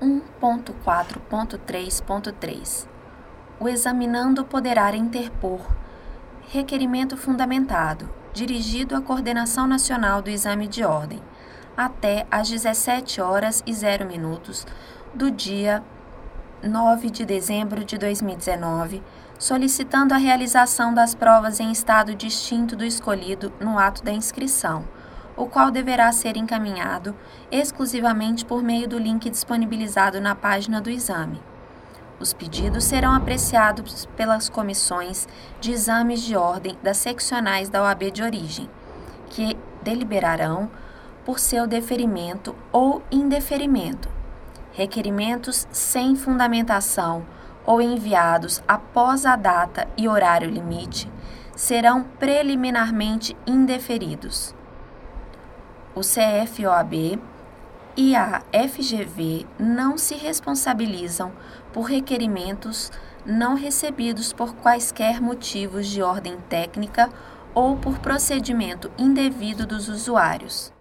1.4.3.3 O examinando poderá interpor requerimento fundamentado, dirigido à Coordenação Nacional do Exame de Ordem, até às 17 horas e 0 minutos do dia 9 de dezembro de 2019, solicitando a realização das provas em estado distinto do escolhido no ato da inscrição o qual deverá ser encaminhado exclusivamente por meio do link disponibilizado na página do exame. Os pedidos serão apreciados pelas comissões de exames de ordem das seccionais da OAB de origem, que deliberarão por seu deferimento ou indeferimento. Requerimentos sem fundamentação ou enviados após a data e horário limite serão preliminarmente indeferidos o CFOAB e a FGV não se responsabilizam por requerimentos não recebidos por quaisquer motivos de ordem técnica ou por procedimento indevido dos usuários.